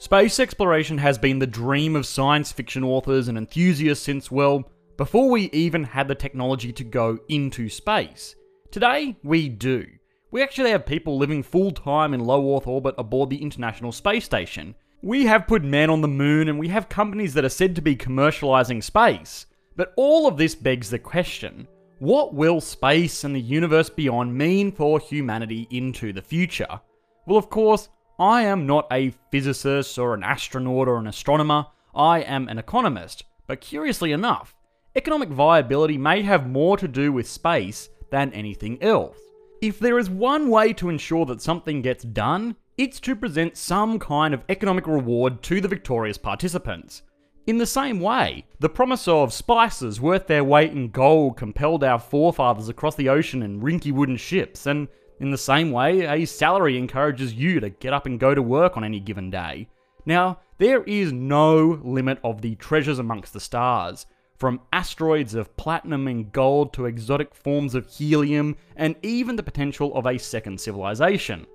Space exploration has been the dream of science fiction authors and enthusiasts since, well, before we even had the technology to go into space. Today, we do. We actually have people living full time in low Earth orbit aboard the International Space Station. We have put men on the moon and we have companies that are said to be commercializing space. But all of this begs the question what will space and the universe beyond mean for humanity into the future? Well, of course, I am not a physicist or an astronaut or an astronomer, I am an economist. But curiously enough, economic viability may have more to do with space than anything else. If there is one way to ensure that something gets done, it's to present some kind of economic reward to the victorious participants. In the same way, the promise of spices worth their weight in gold compelled our forefathers across the ocean in rinky wooden ships, and in the same way, a salary encourages you to get up and go to work on any given day. Now, there is no limit of the treasures amongst the stars, from asteroids of platinum and gold to exotic forms of helium, and even the potential of a second civilization.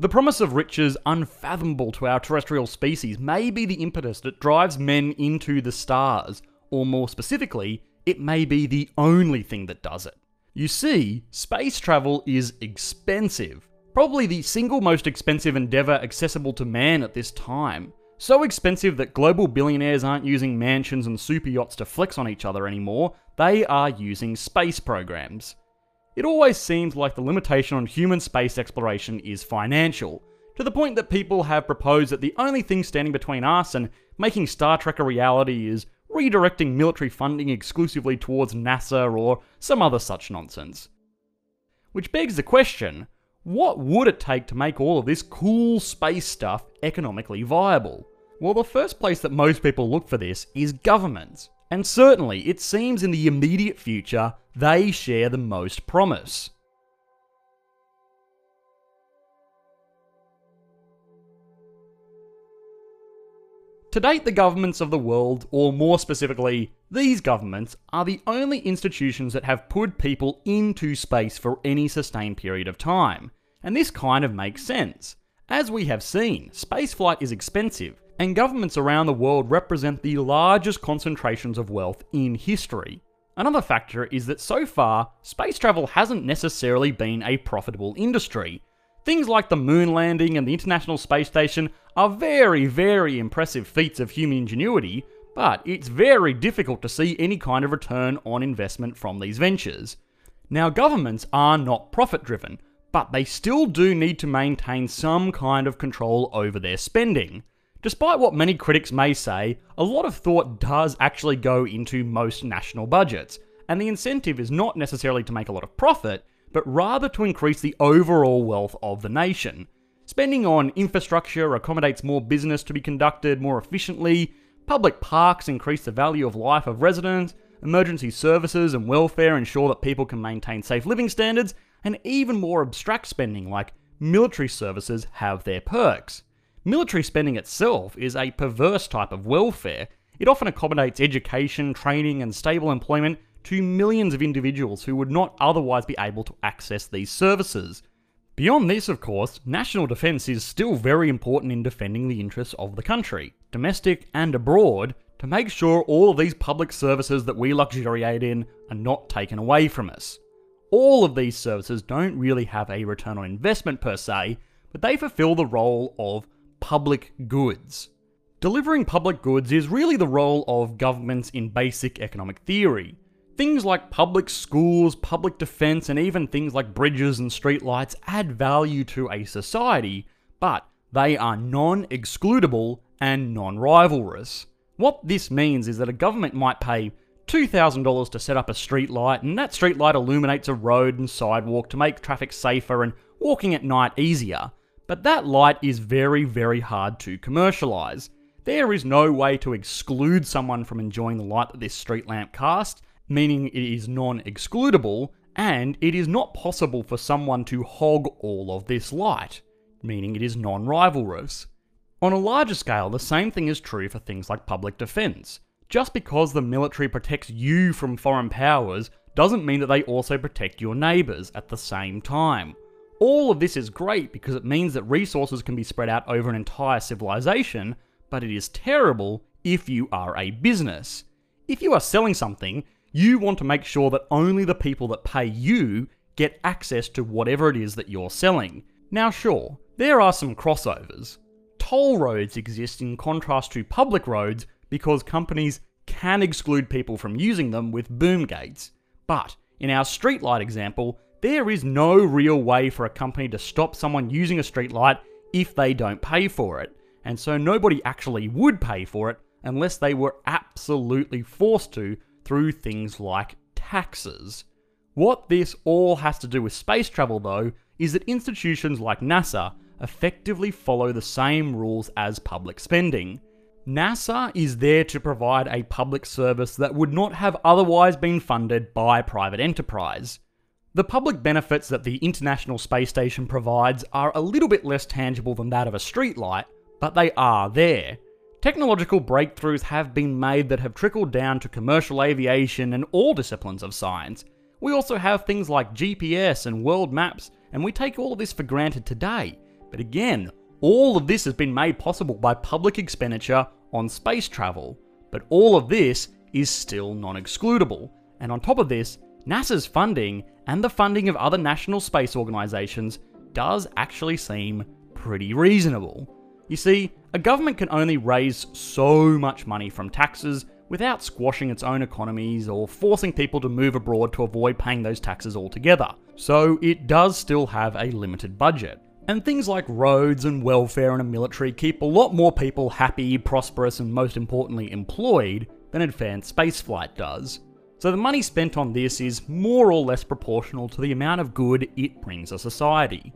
The promise of riches unfathomable to our terrestrial species may be the impetus that drives men into the stars, or more specifically, it may be the only thing that does it. You see, space travel is expensive. Probably the single most expensive endeavour accessible to man at this time. So expensive that global billionaires aren't using mansions and super yachts to flex on each other anymore, they are using space programs. It always seems like the limitation on human space exploration is financial, to the point that people have proposed that the only thing standing between us and making Star Trek a reality is redirecting military funding exclusively towards NASA or some other such nonsense. Which begs the question what would it take to make all of this cool space stuff economically viable? Well, the first place that most people look for this is governments. And certainly, it seems in the immediate future, they share the most promise. To date, the governments of the world, or more specifically, these governments, are the only institutions that have put people into space for any sustained period of time. And this kind of makes sense. As we have seen, spaceflight is expensive, and governments around the world represent the largest concentrations of wealth in history. Another factor is that so far, space travel hasn't necessarily been a profitable industry. Things like the moon landing and the International Space Station are very, very impressive feats of human ingenuity, but it's very difficult to see any kind of return on investment from these ventures. Now, governments are not profit driven, but they still do need to maintain some kind of control over their spending. Despite what many critics may say, a lot of thought does actually go into most national budgets, and the incentive is not necessarily to make a lot of profit, but rather to increase the overall wealth of the nation. Spending on infrastructure accommodates more business to be conducted more efficiently, public parks increase the value of life of residents, emergency services and welfare ensure that people can maintain safe living standards, and even more abstract spending like military services have their perks. Military spending itself is a perverse type of welfare. It often accommodates education, training, and stable employment to millions of individuals who would not otherwise be able to access these services. Beyond this, of course, national defence is still very important in defending the interests of the country, domestic and abroad, to make sure all of these public services that we luxuriate in are not taken away from us. All of these services don't really have a return on investment per se, but they fulfill the role of public goods. Delivering public goods is really the role of governments in basic economic theory. Things like public schools, public defense, and even things like bridges and streetlights add value to a society, but they are non excludable and non rivalrous. What this means is that a government might pay $2,000 to set up a streetlight, and that streetlight illuminates a road and sidewalk to make traffic safer and walking at night easier but that light is very, very hard to commercialise. There is no way to exclude someone from enjoying the light that this street lamp casts, meaning it is non excludable, and it is not possible for someone to hog all of this light, meaning it is non rivalrous. On a larger scale, the same thing is true for things like public defence. Just because the military protects you from foreign powers doesn't mean that they also protect your neighbours at the same time. All of this is great because it means that resources can be spread out over an entire civilization, but it is terrible if you are a business. If you are selling something, you want to make sure that only the people that pay you get access to whatever it is that you're selling. Now, sure, there are some crossovers. Toll roads exist in contrast to public roads because companies can exclude people from using them with boom gates. But in our streetlight example, there is no real way for a company to stop someone using a streetlight if they don't pay for it. And so nobody actually would pay for it unless they were absolutely forced to through things like taxes. What this all has to do with space travel, though, is that institutions like NASA effectively follow the same rules as public spending. NASA is there to provide a public service that would not have otherwise been funded by private enterprise. The public benefits that the International Space Station provides are a little bit less tangible than that of a streetlight, but they are there. Technological breakthroughs have been made that have trickled down to commercial aviation and all disciplines of science. We also have things like GPS and world maps, and we take all of this for granted today. But again, all of this has been made possible by public expenditure on space travel. But all of this is still non excludable. And on top of this, NASA's funding and the funding of other national space organisations does actually seem pretty reasonable. You see, a government can only raise so much money from taxes without squashing its own economies or forcing people to move abroad to avoid paying those taxes altogether. So it does still have a limited budget. And things like roads and welfare and a military keep a lot more people happy, prosperous, and most importantly employed than advanced spaceflight does. So the money spent on this is more or less proportional to the amount of good it brings a society.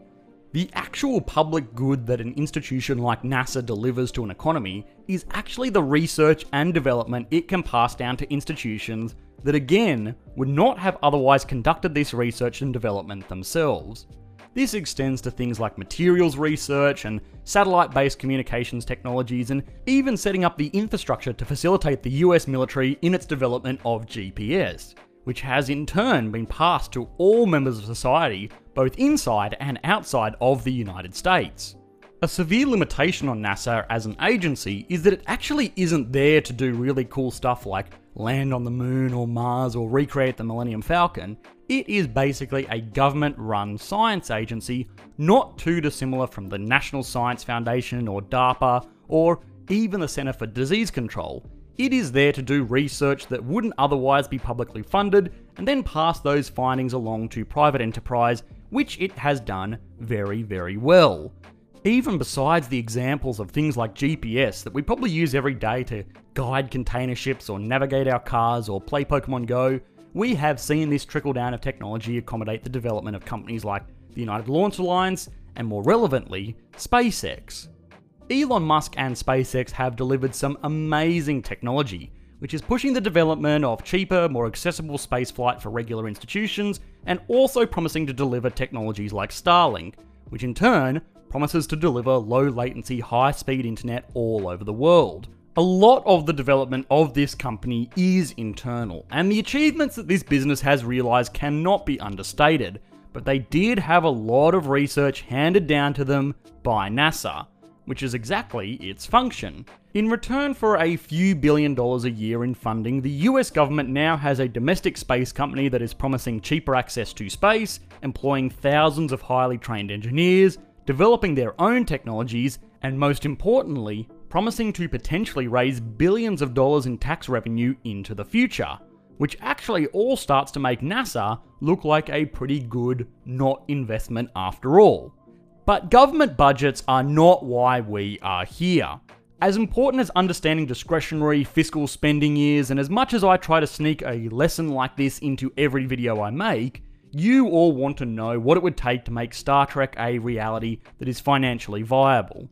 The actual public good that an institution like NASA delivers to an economy is actually the research and development it can pass down to institutions that, again, would not have otherwise conducted this research and development themselves. This extends to things like materials research and satellite based communications technologies, and even setting up the infrastructure to facilitate the US military in its development of GPS which has in turn been passed to all members of society, both inside and outside of the United States. A severe limitation on NASA as an agency is that it actually isn't there to do really cool stuff like land on the moon or Mars or recreate the Millennium Falcon. It is basically a government run science agency, not too dissimilar from the National Science Foundation or DARPA or even the Center for Disease Control, it is there to do research that wouldn't otherwise be publicly funded and then pass those findings along to private enterprise, which it has done very, very well. Even besides the examples of things like GPS that we probably use every day to guide container ships or navigate our cars or play Pokemon Go, we have seen this trickle down of technology accommodate the development of companies like the United Launch Alliance and more relevantly, SpaceX. Elon Musk and SpaceX have delivered some amazing technology, which is pushing the development of cheaper, more accessible spaceflight for regular institutions, and also promising to deliver technologies like Starlink, which in turn promises to deliver low latency, high speed internet all over the world. A lot of the development of this company is internal, and the achievements that this business has realised cannot be understated, but they did have a lot of research handed down to them by NASA which is exactly its function. In return for a few billion dollars a year in funding, the US government now has a domestic space company that is promising cheaper access to space, employing thousands of highly trained engineers, developing their own technologies, and most importantly, promising to potentially raise billions of dollars in tax revenue into the future. Which actually all starts to make NASA look like a pretty good not investment after all. But government budgets are not why we are here. As important as understanding discretionary fiscal spending is, and as much as I try to sneak a lesson like this into every video I make, you all want to know what it would take to make Star Trek a reality that is financially viable.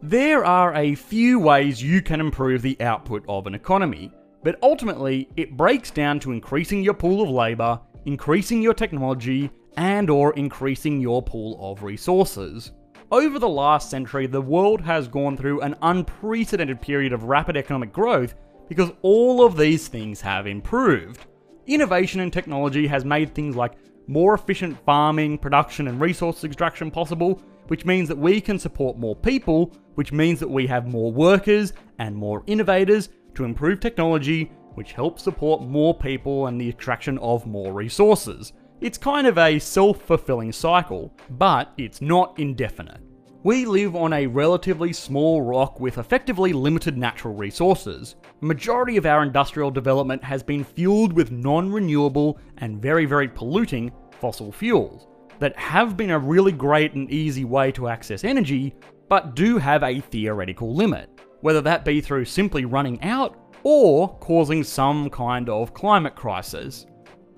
There are a few ways you can improve the output of an economy, but ultimately it breaks down to increasing your pool of labour, increasing your technology, and or increasing your pool of resources. Over the last century, the world has gone through an unprecedented period of rapid economic growth because all of these things have improved. Innovation in technology has made things like more efficient farming, production, and resource extraction possible, which means that we can support more people, which means that we have more workers and more innovators to improve technology, which helps support more people and the attraction of more resources. It's kind of a self fulfilling cycle, but it's not indefinite. We live on a relatively small rock with effectively limited natural resources. The majority of our industrial development has been fueled with non renewable and very, very polluting fossil fuels that have been a really great and easy way to access energy, but do have a theoretical limit, whether that be through simply running out or causing some kind of climate crisis.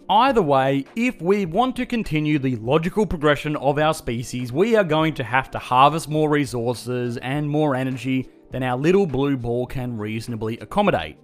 Either way, if we want to continue the logical progression of our species, we are going to have to harvest more resources and more energy than our little blue ball can reasonably accommodate.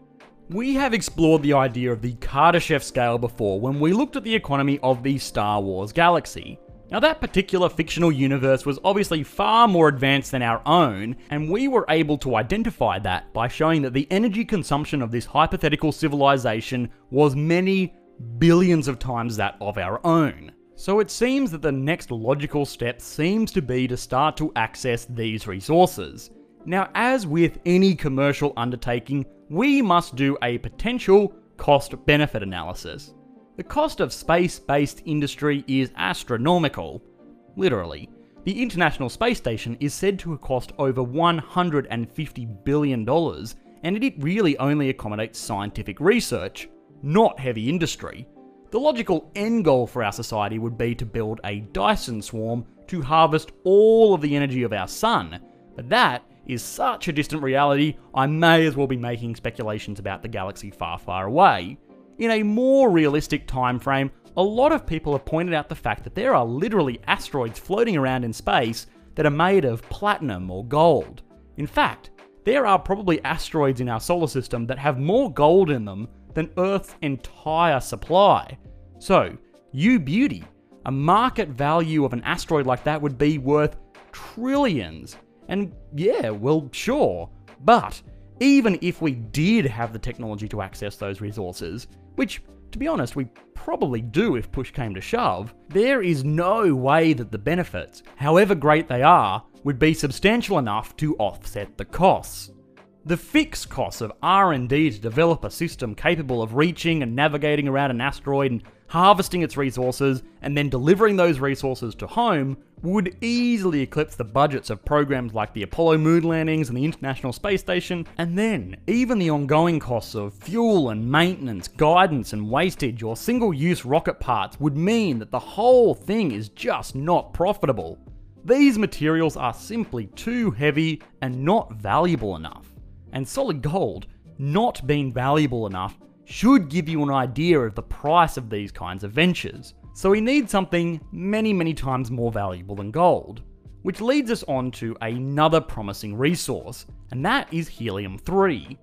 We have explored the idea of the Kardashev scale before when we looked at the economy of the Star Wars galaxy. Now, that particular fictional universe was obviously far more advanced than our own, and we were able to identify that by showing that the energy consumption of this hypothetical civilization was many, billions of times that of our own. So it seems that the next logical step seems to be to start to access these resources. Now, as with any commercial undertaking, we must do a potential cost benefit analysis. The cost of space based industry is astronomical. Literally. The International Space Station is said to have cost over $150 billion, and it really only accommodates scientific research not heavy industry. The logical end goal for our society would be to build a Dyson swarm to harvest all of the energy of our sun, but that is such a distant reality, I may as well be making speculations about the galaxy far, far away. In a more realistic time frame, a lot of people have pointed out the fact that there are literally asteroids floating around in space that are made of platinum or gold. In fact, there are probably asteroids in our solar system that have more gold in them than Earth's entire supply. So, you beauty, a market value of an asteroid like that would be worth trillions. And yeah, well, sure. But even if we did have the technology to access those resources, which, to be honest, we probably do if push came to shove, there is no way that the benefits, however great they are, would be substantial enough to offset the costs. The fixed costs of R&D to develop a system capable of reaching and navigating around an asteroid and harvesting its resources and then delivering those resources to home would easily eclipse the budgets of programs like the Apollo moon landings and the International Space Station, and then even the ongoing costs of fuel and maintenance, guidance and wastage or single-use rocket parts would mean that the whole thing is just not profitable. These materials are simply too heavy and not valuable enough and solid gold not being valuable enough should give you an idea of the price of these kinds of ventures. So we need something many, many times more valuable than gold. Which leads us on to another promising resource, and that is helium 3.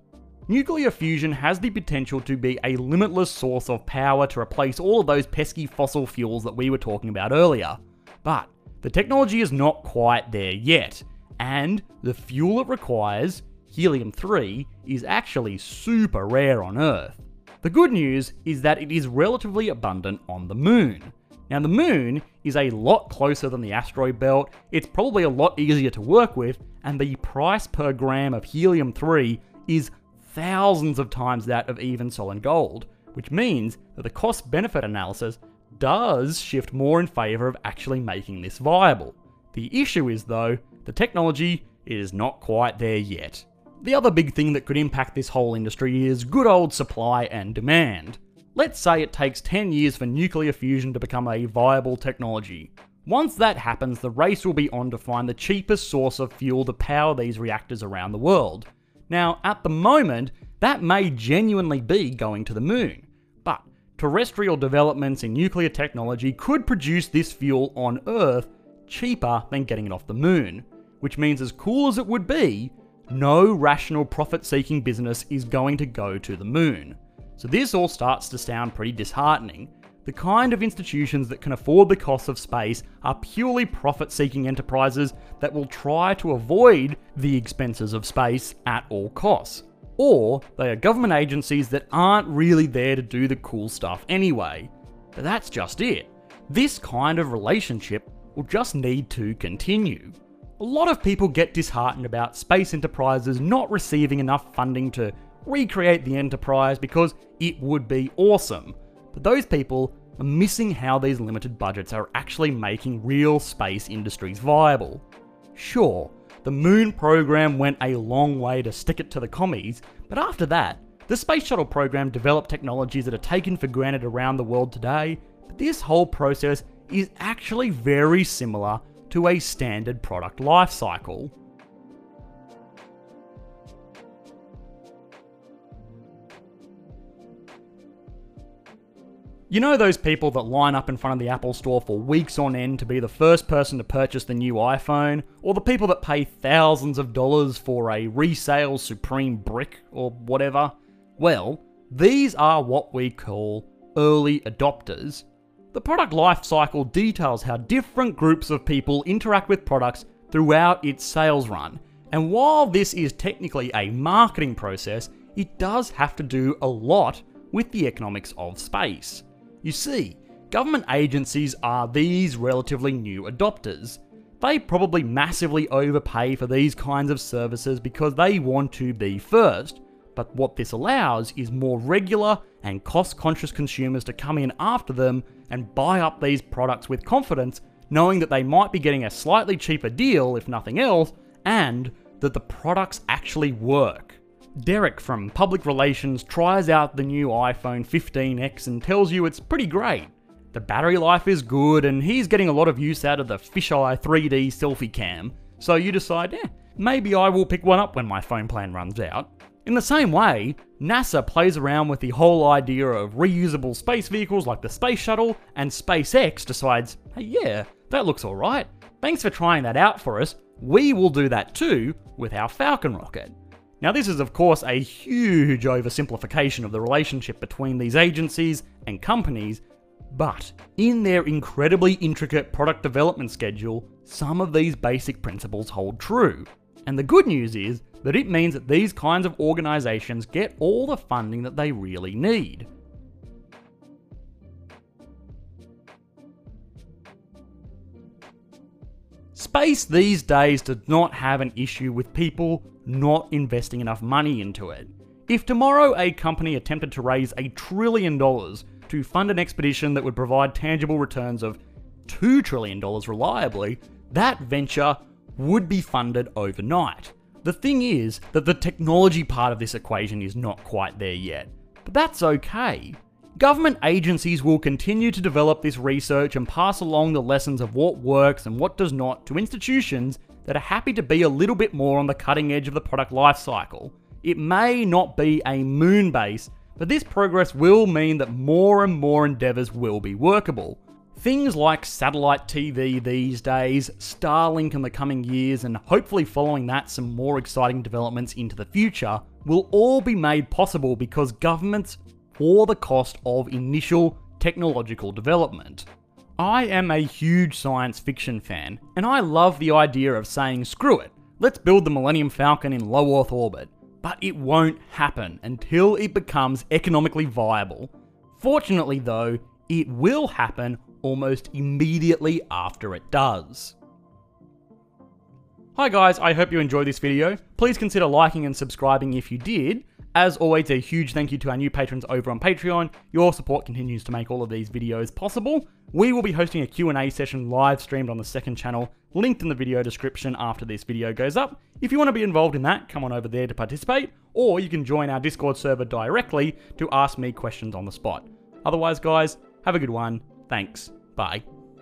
Nuclear fusion has the potential to be a limitless source of power to replace all of those pesky fossil fuels that we were talking about earlier. But the technology is not quite there yet, and the fuel it requires helium 3 is actually super rare on Earth. The good news is that it is relatively abundant on the moon. Now, the moon is a lot closer than the asteroid belt, it's probably a lot easier to work with, and the price per gram of helium 3 is thousands of times that of even solid gold, which means that the cost benefit analysis does shift more in favour of actually making this viable. The issue is, though, the technology is not quite there yet. The other big thing that could impact this whole industry is good old supply and demand. Let's say it takes 10 years for nuclear fusion to become a viable technology. Once that happens, the race will be on to find the cheapest source of fuel to power these reactors around the world. Now, at the moment, that may genuinely be going to the moon, but terrestrial developments in nuclear technology could produce this fuel on Earth cheaper than getting it off the moon, which means as cool as it would be, no rational profit seeking business is going to go to the moon. So this all starts to sound pretty disheartening. The kind of institutions that can afford the cost of space are purely profit seeking enterprises that will try to avoid the expenses of space at all costs. or they are government agencies that aren't really there to do the cool stuff anyway. But that's just it. This kind of relationship will just need to continue. A lot of people get disheartened about space enterprises not receiving enough funding to recreate the enterprise because it would be awesome. But those people are missing how these limited budgets are actually making real space industries viable. Sure, the moon program went a long way to stick it to the commies, but after that, the space shuttle program developed technologies that are taken for granted around the world today, but this whole process is actually very similar to a standard product life cycle. You know those people that line up in front of the Apple Store for weeks on end to be the first person to purchase the new iPhone? Or the people that pay thousands of dollars for a resale Supreme brick or whatever? Well, these are what we call early adopters. The product life cycle details how different groups of people interact with products throughout its sales run. And while this is technically a marketing process, it does have to do a lot with the economics of space. You see, government agencies are these relatively new adopters. They probably massively overpay for these kinds of services because they want to be first. But what this allows is more regular and cost conscious consumers to come in after them and buy up these products with confidence, knowing that they might be getting a slightly cheaper deal, if nothing else, and that the products actually work. Derek from Public Relations tries out the new iPhone 15X and tells you it's pretty great. The battery life is good, and he's getting a lot of use out of the fisheye 3D selfie cam, so you decide, eh, maybe I will pick one up when my phone plan runs out. In the same way, NASA plays around with the whole idea of reusable space vehicles like the Space Shuttle, and SpaceX decides, hey, yeah, that looks alright. Thanks for trying that out for us. We will do that too with our Falcon rocket. Now, this is, of course, a huge oversimplification of the relationship between these agencies and companies, but in their incredibly intricate product development schedule, some of these basic principles hold true. And the good news is that it means that these kinds of organisations get all the funding that they really need. Space these days does not have an issue with people not investing enough money into it. If tomorrow a company attempted to raise a trillion dollars to fund an expedition that would provide tangible returns of $2 trillion reliably, that venture would be funded overnight. The thing is that the technology part of this equation is not quite there yet. But that's okay. Government agencies will continue to develop this research and pass along the lessons of what works and what does not to institutions that are happy to be a little bit more on the cutting edge of the product lifecycle. It may not be a moon base, but this progress will mean that more and more endeavours will be workable. Things like satellite TV these days, Starlink in the coming years, and hopefully following that, some more exciting developments into the future, will all be made possible because governments bore the cost of initial technological development. I am a huge science fiction fan, and I love the idea of saying, screw it, let's build the Millennium Falcon in low Earth orbit. But it won't happen until it becomes economically viable. Fortunately, though, it will happen almost immediately after it does. Hi guys, I hope you enjoyed this video. Please consider liking and subscribing if you did. As always, a huge thank you to our new patrons over on Patreon. Your support continues to make all of these videos possible. We will be hosting a Q&A session live streamed on the second channel, linked in the video description after this video goes up. If you want to be involved in that, come on over there to participate, or you can join our Discord server directly to ask me questions on the spot. Otherwise, guys, have a good one. Thanks. Bye.